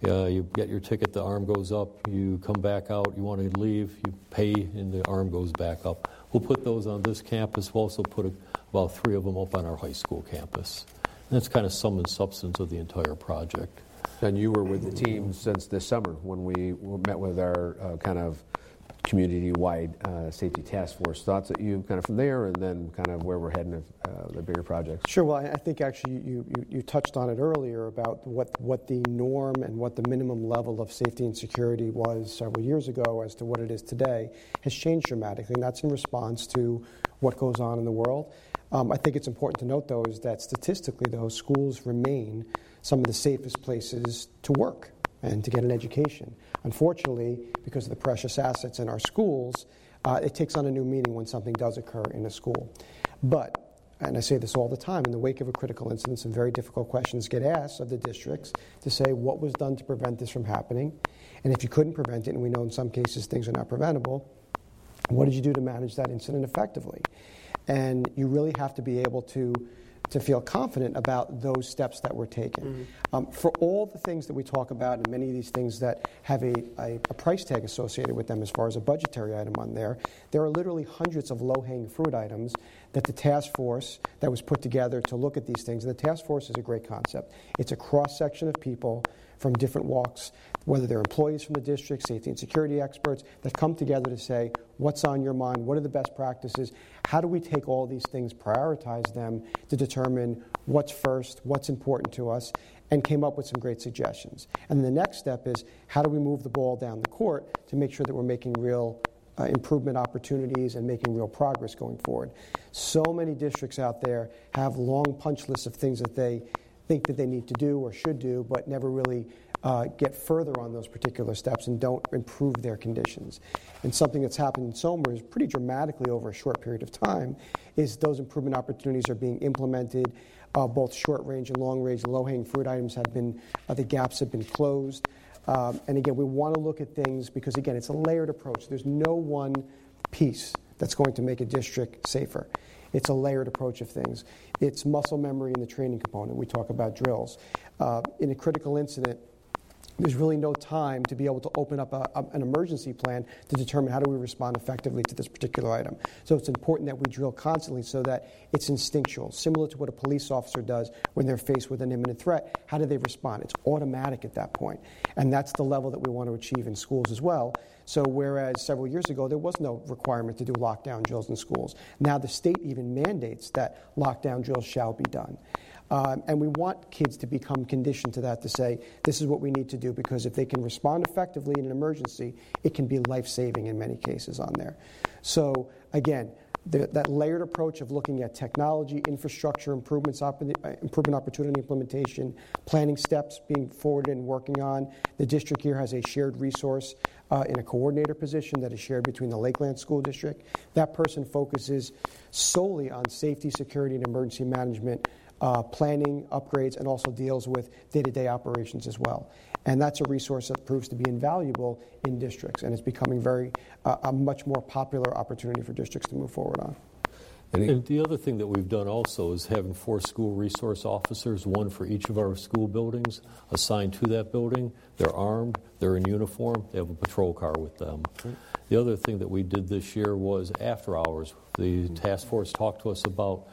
uh, you get your ticket, the arm goes up. You come back out, you want to leave, you pay, and the arm goes back up. We'll put those on this campus. We'll also put a, about three of them up on our high school campus. And that's kind of sum and substance of the entire project. And you were with the team since this summer when we met with our uh, kind of community-wide uh, safety task force. Thoughts that you kind of from there, and then kind of where we're heading of uh, the bigger projects. Sure. Well, I think actually you, you, you, touched on it earlier about what what the norm and what the minimum level of safety and security was several years ago as to what it is today has changed dramatically, and that's in response to what goes on in the world. Um, I think it's important to note, though, is that statistically, though, schools remain some of the safest places to work and to get an education. Unfortunately, because of the precious assets in our schools, uh, it takes on a new meaning when something does occur in a school. But and I say this all the time, in the wake of a critical incident, some very difficult questions get asked of the districts to say what was done to prevent this from happening. And if you couldn't prevent it, and we know in some cases things are not preventable, what did you do to manage that incident effectively? And you really have to be able to to feel confident about those steps that were taken. Mm-hmm. Um, for all the things that we talk about, and many of these things that have a, a, a, price tag associated with them as far as a budgetary item on there, there are literally hundreds of low hanging fruit items that the task force that was put together to look at these things, and the task force is a great concept. It's a cross section of people from different walks, whether they're employees from the district, safety and security experts, that come together to say, what's on your mind, what are the best practices, how do we take all these things, prioritize them to determine what's first, what's important to us, and came up with some great suggestions. And the next step is how do we move the ball down the court to make sure that we're making real uh, improvement opportunities and making real progress going forward. So many districts out there have long punch lists of things that they think that they need to do or should do, but never really uh, get further on those particular steps and don't improve their conditions. And something that's happened in Somers pretty dramatically over a short period of time is those improvement opportunities are being implemented. Uh, both short range and long range, low hanging fruit items have been, uh, the gaps have been closed. Um, and again, we want to look at things because, again, it's a layered approach. There's no one piece that's going to make a district safer. It's a layered approach of things. It's muscle memory in the training component. We talk about drills. Uh, in a critical incident, there's really no time to be able to open up a, a, an emergency plan to determine how do we respond effectively to this particular item. So it's important that we drill constantly so that it's instinctual, similar to what a police officer does when they're faced with an imminent threat. How do they respond? It's automatic at that point. And that's the level that we want to achieve in schools as well. So, whereas several years ago there was no requirement to do lockdown drills in schools, now the state even mandates that lockdown drills shall be done. Um, and we want kids to become conditioned to that to say, this is what we need to do because if they can respond effectively in an emergency, it can be life saving in many cases on there. So, again, the, that layered approach of looking at technology, infrastructure improvements, op- improvement opportunity implementation, planning steps being forwarded and working on. The district here has a shared resource uh, in a coordinator position that is shared between the Lakeland School District. That person focuses solely on safety, security, and emergency management uh, planning, upgrades, and also deals with day to day operations as well. And that's a resource that proves to be invaluable in districts, and it's becoming very uh, a much more popular opportunity for districts to move forward on. And the other thing that we've done also is having four school resource officers, one for each of our school buildings, assigned to that building. They're armed, they're in uniform, they have a patrol car with them. The other thing that we did this year was after hours. The task force talked to us about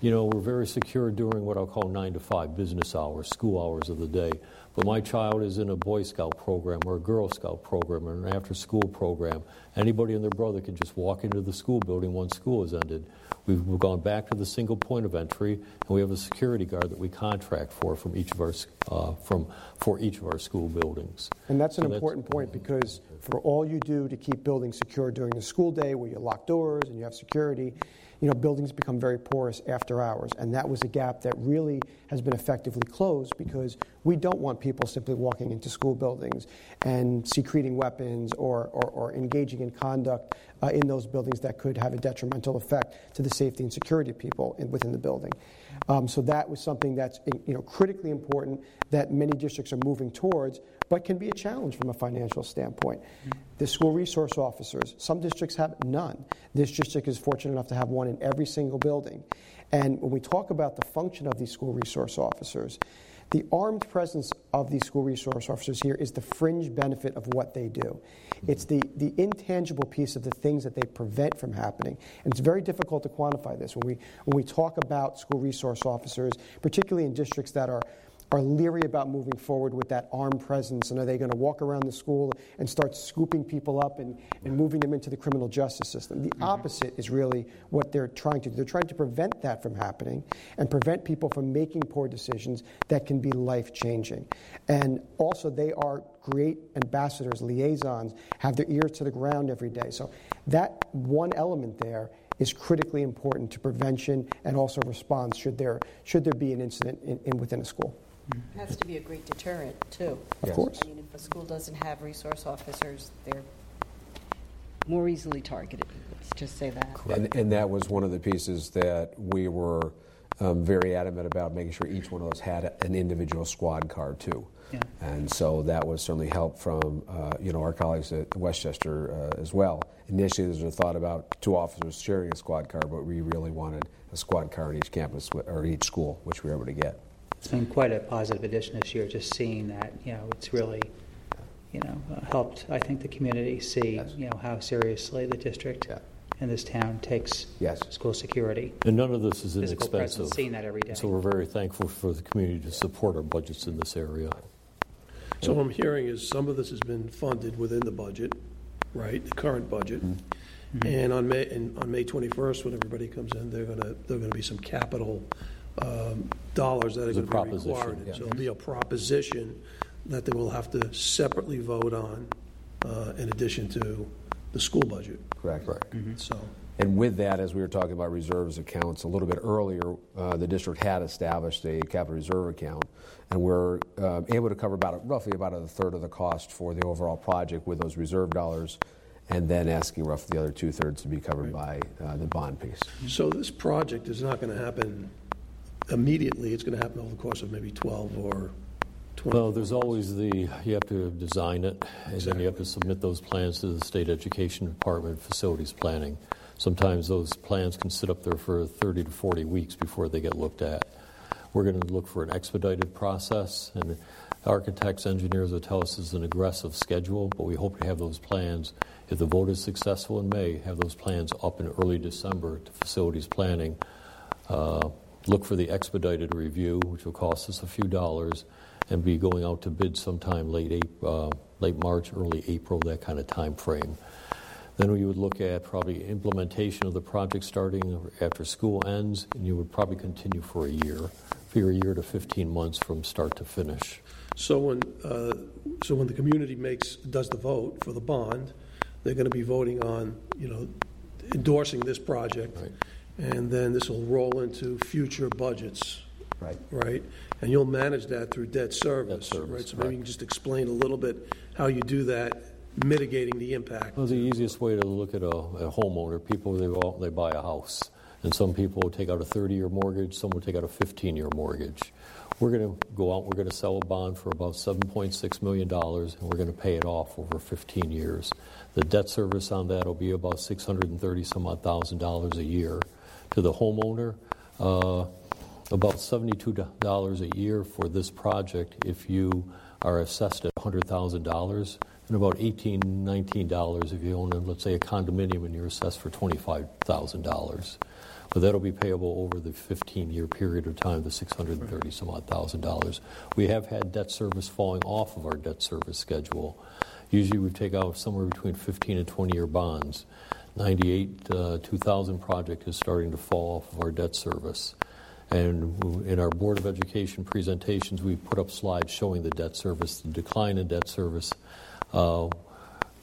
you know, we're very secure during what I'll call nine to five business hours, school hours of the day. But my child is in a Boy Scout program or a Girl Scout program or an after school program. Anybody and their brother can just walk into the school building once school is ended. We've gone back to the single point of entry, and we have a security guard that we contract for from each of our uh, from for each of our school buildings. And that's an so important that's, point because for all you do to keep buildings secure during the school day, where you lock doors and you have security, you know, buildings become very porous after hours, and that was a gap that really has been effectively closed because we don't want people simply walking into school buildings and secreting weapons or, or, or engaging in conduct uh, in those buildings that could have a detrimental effect to the safety and security of people in, within the building. Um, so that was something that's you know, critically important that many districts are moving towards, but can be a challenge from a financial standpoint. The school resource officers, some districts have none. This district is fortunate enough to have one in every single building. And when we talk about the function of these school resource officers, the armed presence of these school resource officers here is the fringe benefit of what they do. It's the, the intangible piece of the things that they prevent from happening. And it's very difficult to quantify this. When we, when we talk about school resource officers, particularly in districts that are are leery about moving forward with that armed presence? And are they going to walk around the school and start scooping people up and, and moving them into the criminal justice system? The mm-hmm. opposite is really what they're trying to do. They're trying to prevent that from happening and prevent people from making poor decisions that can be life changing. And also, they are great ambassadors, liaisons, have their ears to the ground every day. So, that one element there is critically important to prevention and also response should there, should there be an incident in, in within a school. It has to be a great deterrent, too. Of Yes. course. I mean, if a school doesn't have resource officers, they're more easily targeted, let's just say that. And, and that was one of the pieces that we were um, very adamant about making sure each one of those had an individual squad car too. Yeah. And so that was certainly help from uh, you know our colleagues at Westchester uh, as well. Initially, there was a thought about two officers sharing a squad car, but we really wanted a squad car in each campus wh- or each school, which we were able to get. It's been quite a positive addition this year, just seeing that, you know, it's really, you know, uh, helped, I think, the community see, Yes. you know, how seriously the district Yeah. and this town takes Yes. school security. And none of this is Physical inexpensive. presence, seeing that every day. So we're very thankful for the community to support our budgets in this area. So what I'm hearing is some of this has been funded within the budget, right, the current budget. And on May, and on May 21st, when everybody comes in, they're gonna, there are gonna be some capital um, dollars that are It's a gonna be proposition, required. yeah. So it'll be a proposition that they will have to separately vote on uh, in addition to the school budget, Correct. so. And with that, as we were talking about reserves accounts a little bit earlier, uh, the district had established a capital reserve account, and we're uh, able to cover about roughly about a third of the cost for the overall project with those reserve dollars, and then asking roughly the other two thirds to be covered by uh, the bond piece. So this project is not gonna happen immediately, it's gonna happen over the course of maybe 12 or 20. Well, there's always the, you have to design it, and then you have to submit those plans to the State Education Department Facilities Planning. Sometimes those plans can sit up there for 30 to 40 weeks before they get looked at. We're going to look for an expedited process, and architects, engineers will tell us it's an aggressive schedule, but we hope to have those plans, if the vote is successful in May, have those plans up in early December to facilities planning. Uh, Look for the expedited review, which will cost us a few dollars, and be going out to bid sometime late, Ap- uh, late March, early April, that kind of time frame. Then we would look at probably implementation of the project starting after school ends, and you would probably continue for a year, for a year to 15 months from start to finish. So when, uh, so when the community makes, does the vote for the bond, they're going to be voting on, you know, endorsing this project. Right. And then this will roll into future budgets, Right. right? And you'll manage that through debt service, service, right? So maybe you can just explain a little bit how you do that, mitigating the impact. Well, the easiest way to look at a, a homeowner, people they they buy a house, and some people will take out a 30-year mortgage, some will take out a 15-year mortgage. We're going to go out, we're going to sell a bond for about 7.6 million dollars, and we're going to pay it off over 15 years. The debt service on that will be about 630 some odd thousand dollars a year. To the homeowner, uh, about $72 a year for this project if you are assessed at $100,000, and about $18, $19 if you own, let's say, a condominium and you're assessed for $25,000. But that'll be payable over the 15-year period of time, the 630 some odd thousand dollars. We have had debt service falling off of our debt service schedule. Usually we take out somewhere between 15 and 20-year bonds. 98, uh, 2000 project is starting to fall off of our debt service. And in our Board of Education presentations, we put up slides showing the debt service, the decline in debt service, uh,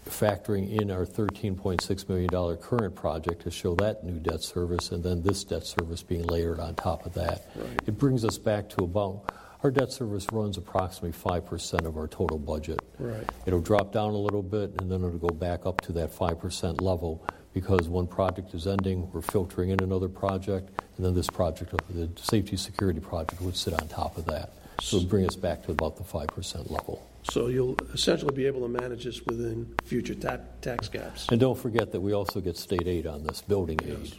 factoring in our $13.6 million current project to show that new debt service, and then this debt service being layered on top of that. It brings us back to about, our debt service runs approximately 5% of our total budget. Right. It'll drop down a little bit, and then it'll go back up to that 5% level because one project is ending, we're filtering in another project, and then this project, the safety security project, would sit on top of that. So bring us back to about the 5% level. So you'll essentially be able to manage this within future ta- tax caps. And don't forget that we also get state aid on this, building aid.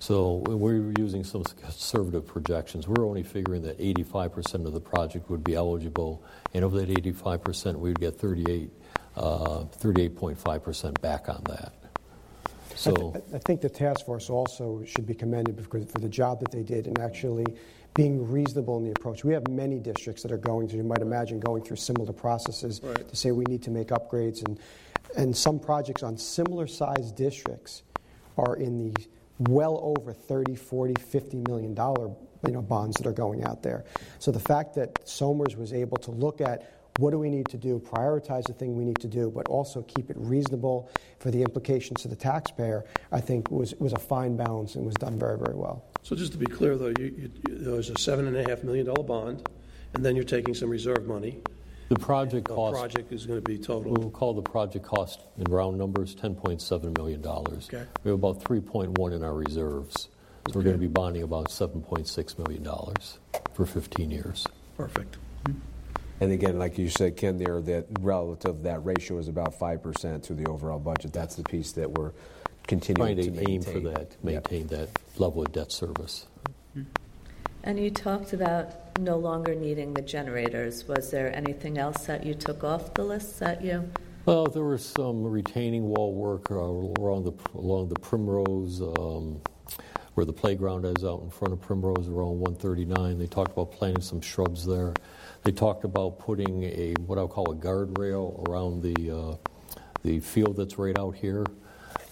So we're using some conservative projections. We're only figuring that 85% of the project would be eligible, and of that 85%, we would get 38, uh, 38.5% back on that. I, th- I think the task force also should be commended because for the job that they did in actually being reasonable in the approach. We have many districts that are going through, you might imagine, going through similar processes Right. to say we need to make upgrades. And, and some projects on similar sized districts are in the well over 30, 40, 50 million dollar you know, bonds that are going out there. So the fact that Somers was able to look at what do we need to do, prioritize the thing we need to do, but also keep it reasonable for the implications to the taxpayer, I think was, was a fine balance and was done very, very well. So just to be clear, though, you, you, there's a seven and a half million dollar bond, and then you're taking some reserve money. The project The cost, project is going to be total. we'll call the project cost in round numbers $10.7 million. Okay. We have about 3.1 in our reserves. So we're going to be bonding about $7.6 million for 15 years. Perfect. And again, like you said, Ken, there, that relative, that ratio is about 5% to the overall budget. That's the piece that we're continuing Trying to to maintain. aim for that, to Yep. maintain that level of debt service. And you talked about no longer needing the generators. Was there anything else that you took off the list that you? Well, there was some retaining wall work uh, along the along the Primrose, um, where the playground is out in front of Primrose, around 139. They talked about planting some shrubs there. They talked about putting a what I'll call a guardrail around the uh, the field that's right out here.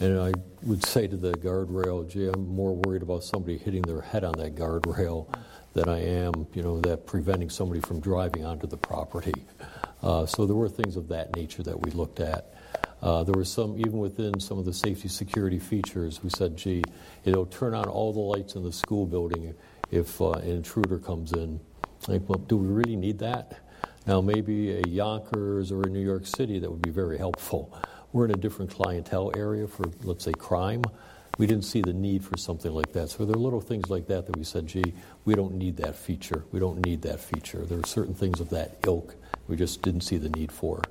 And I would say to the guardrail, gee, I'm more worried about somebody hitting their head on that guardrail than I am, you know, that preventing somebody from driving onto the property. Uh, so there were things of that nature that we looked at. Uh, there were some, even within some of the safety security features, we said, gee, it'll turn on all the lights in the school building if uh, an intruder comes in. Like, well, do we really need that? Now, maybe a Yonkers or a New York City, that would be very helpful. We're in a different clientele area for, let's say, crime. We didn't see the need for something like that. So there are little things like that that we said, gee, we don't need that feature. We don't need that feature. There are certain things of that ilk we just didn't see the need for.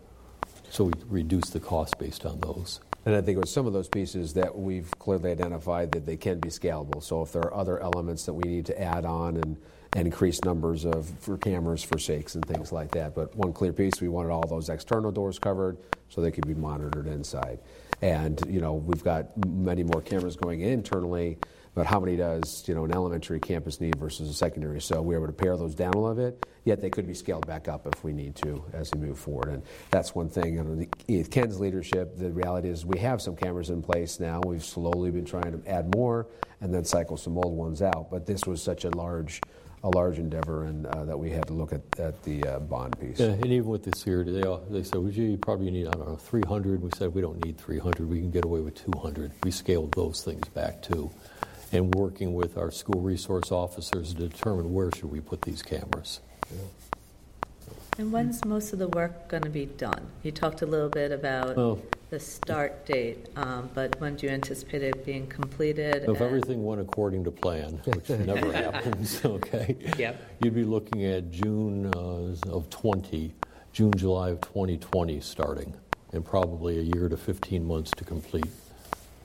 So we reduced the cost based on those. And I think with some of those pieces that we've clearly identified that they can be scalable. So if there are other elements that we need to add on and, and increase numbers of for cameras for sakes and things like that. But one clear piece, we wanted all those external doors covered so they could be monitored inside. And you know we've got many more cameras going in internally, but how many does you know an elementary campus need versus a secondary? So we're able to pare those down a little bit. Yet they could be scaled back up if we need to as we move forward. And that's one thing. Under Ken's leadership, the reality is we have some cameras in place now. We've slowly been trying to add more and then cycle some old ones out. But this was such a large a large endeavor, and uh, that we had to look at, at the uh, bond piece. Yeah, and even with this here, they, all, they said, well, gee, you probably need, I don't know, 300. We said, we don't need 300. We can get away with 200. We scaled those things back too. And working with our school resource officers to determine where should we put these cameras. And when's most of the work going to be done? You talked a little bit about Well, the start date, um, but when do you anticipate it being completed? if and- everything went according to plan, which never happens, okay? Yep. You'd be looking at June uh, of 20, June, July of 2020 starting, and probably a year to 15 months to complete.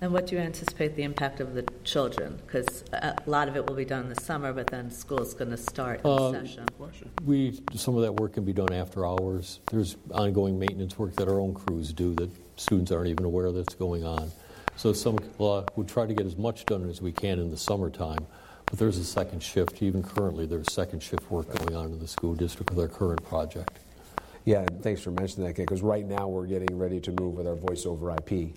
And what do you anticipate the impact of the children? Because a lot of it will be done in the summer, but then school's going to start in Um, session. We, some of that work can be done after hours. There's ongoing maintenance work that our own crews do that students aren't even aware that's going on. So some, well, we try to get as much done as we can in the summertime, but there's a second shift. Even currently, there's second shift work going on in the school district with our current project. Yeah, thanks for mentioning that, because right now we're getting ready to move with our voice over IP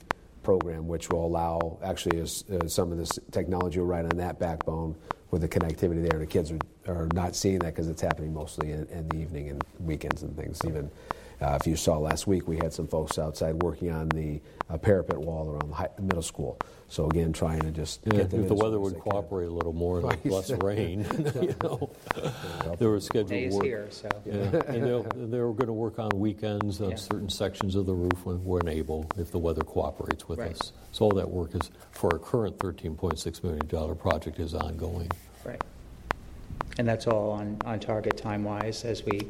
program, which will allow actually as, uh, some of this technology will ride on that backbone with the connectivity there. The kids are, are not seeing that because it's happening mostly in, in the evening and weekends and things. Even uh, if you saw last week, we had some folks outside working on the uh, parapet wall around the high, middle school. So again, trying to just Yeah, get them if the as weather would they can. cooperate a little more, like less rain, you know. There was scheduled Day is work. here, so. Yeah, and they'll, they're going to work on weekends on Yeah. certain sections of the roof when, we're able, if the weather cooperates with Right. us. So all that work is, for our current $13.6 million project is ongoing. Right. And that's all on, on target time-wise as we,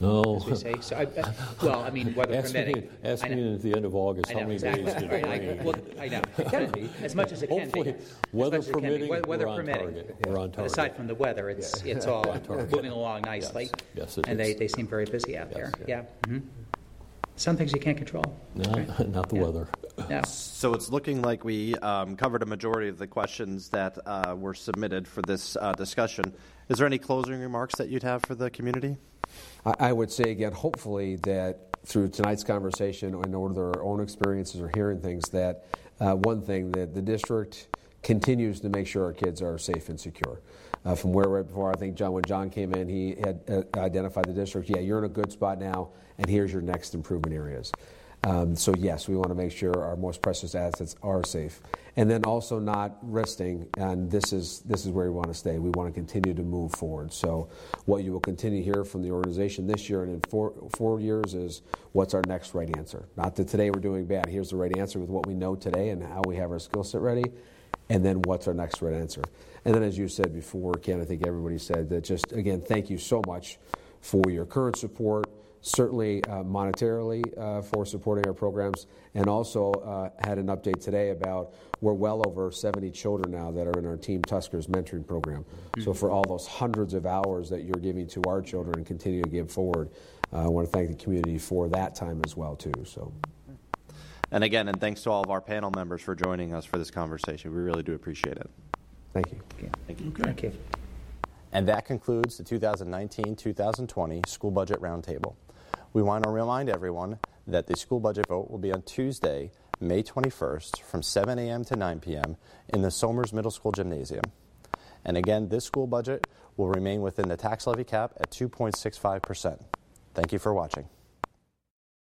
No. as we say. So, I, I- well, I mean, weather Ask me, permitting. ask I know. me at the end of August, I how know, many exactly. days did it Right, I- rain? well, I know, it can be, as much as it can be. Hopefully, As weather much as it can be. permitting, We- we're on permitting. target. We're on target. Aside from the weather, it's, it's all moving along nicely. Yes, it And they, is. they seem very busy out there, yeah. mhm. Some things you can't control. No, not the weather. No. So it's looking like we um, covered a majority of the questions that uh, were submitted for this uh, discussion. Is there any closing remarks that you'd have for the community? I, I would say again, hopefully that through tonight's conversation and over their own experiences or hearing things, that uh, one thing that the district continues to make sure our kids are safe and secure. Uh, from where we were before, I think John, when John came in, he had uh, identified the district. Yeah, you're in a good spot now, and here's your next improvement areas. Um, so yes, we want to make sure our most precious assets are safe, and then also not resting. And this is this is where we want to stay. We want to continue to move forward. So what you will continue to hear from the organization this year and in four four years is what's our next right answer. Not that today we're doing bad. Here's the right answer with what we know today and how we have our skill set ready, and then what's our next right answer. And then as you said before, Ken, I think everybody said that. Just again, thank you so much for your current support certainly uh, monetarily uh, for supporting our programs, and also uh, had an update today about we're well over 70 children now that are in our Team Tuskers mentoring program. Mm-hmm. So for all those hundreds of hours that you're giving to our children and continue to give forward, uh, I want to thank the community for that time as well too. So. And again, and thanks to all of our panel members for joining us for this conversation. We really do appreciate it. Thank you. Thank you. Okay. Thank you. And that concludes the 2019 2020 School Budget Roundtable. We want to remind everyone that the school budget vote will be on Tuesday, May 21st from 7 a.m. to 9 p.m. in the Somers Middle School Gymnasium. And again, this school budget will remain within the tax levy cap at 2.65%. Thank you for watching.